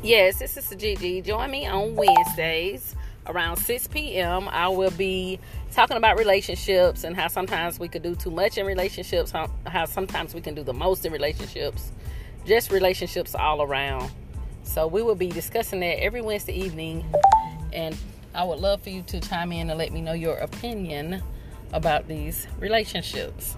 Yes, this is Gigi. Join me on Wednesdays around 6 p.m. I will be talking about relationships and how sometimes we could do too much in relationships, how, how sometimes we can do the most in relationships, just relationships all around. So we will be discussing that every Wednesday evening, and I would love for you to chime in and let me know your opinion about these relationships.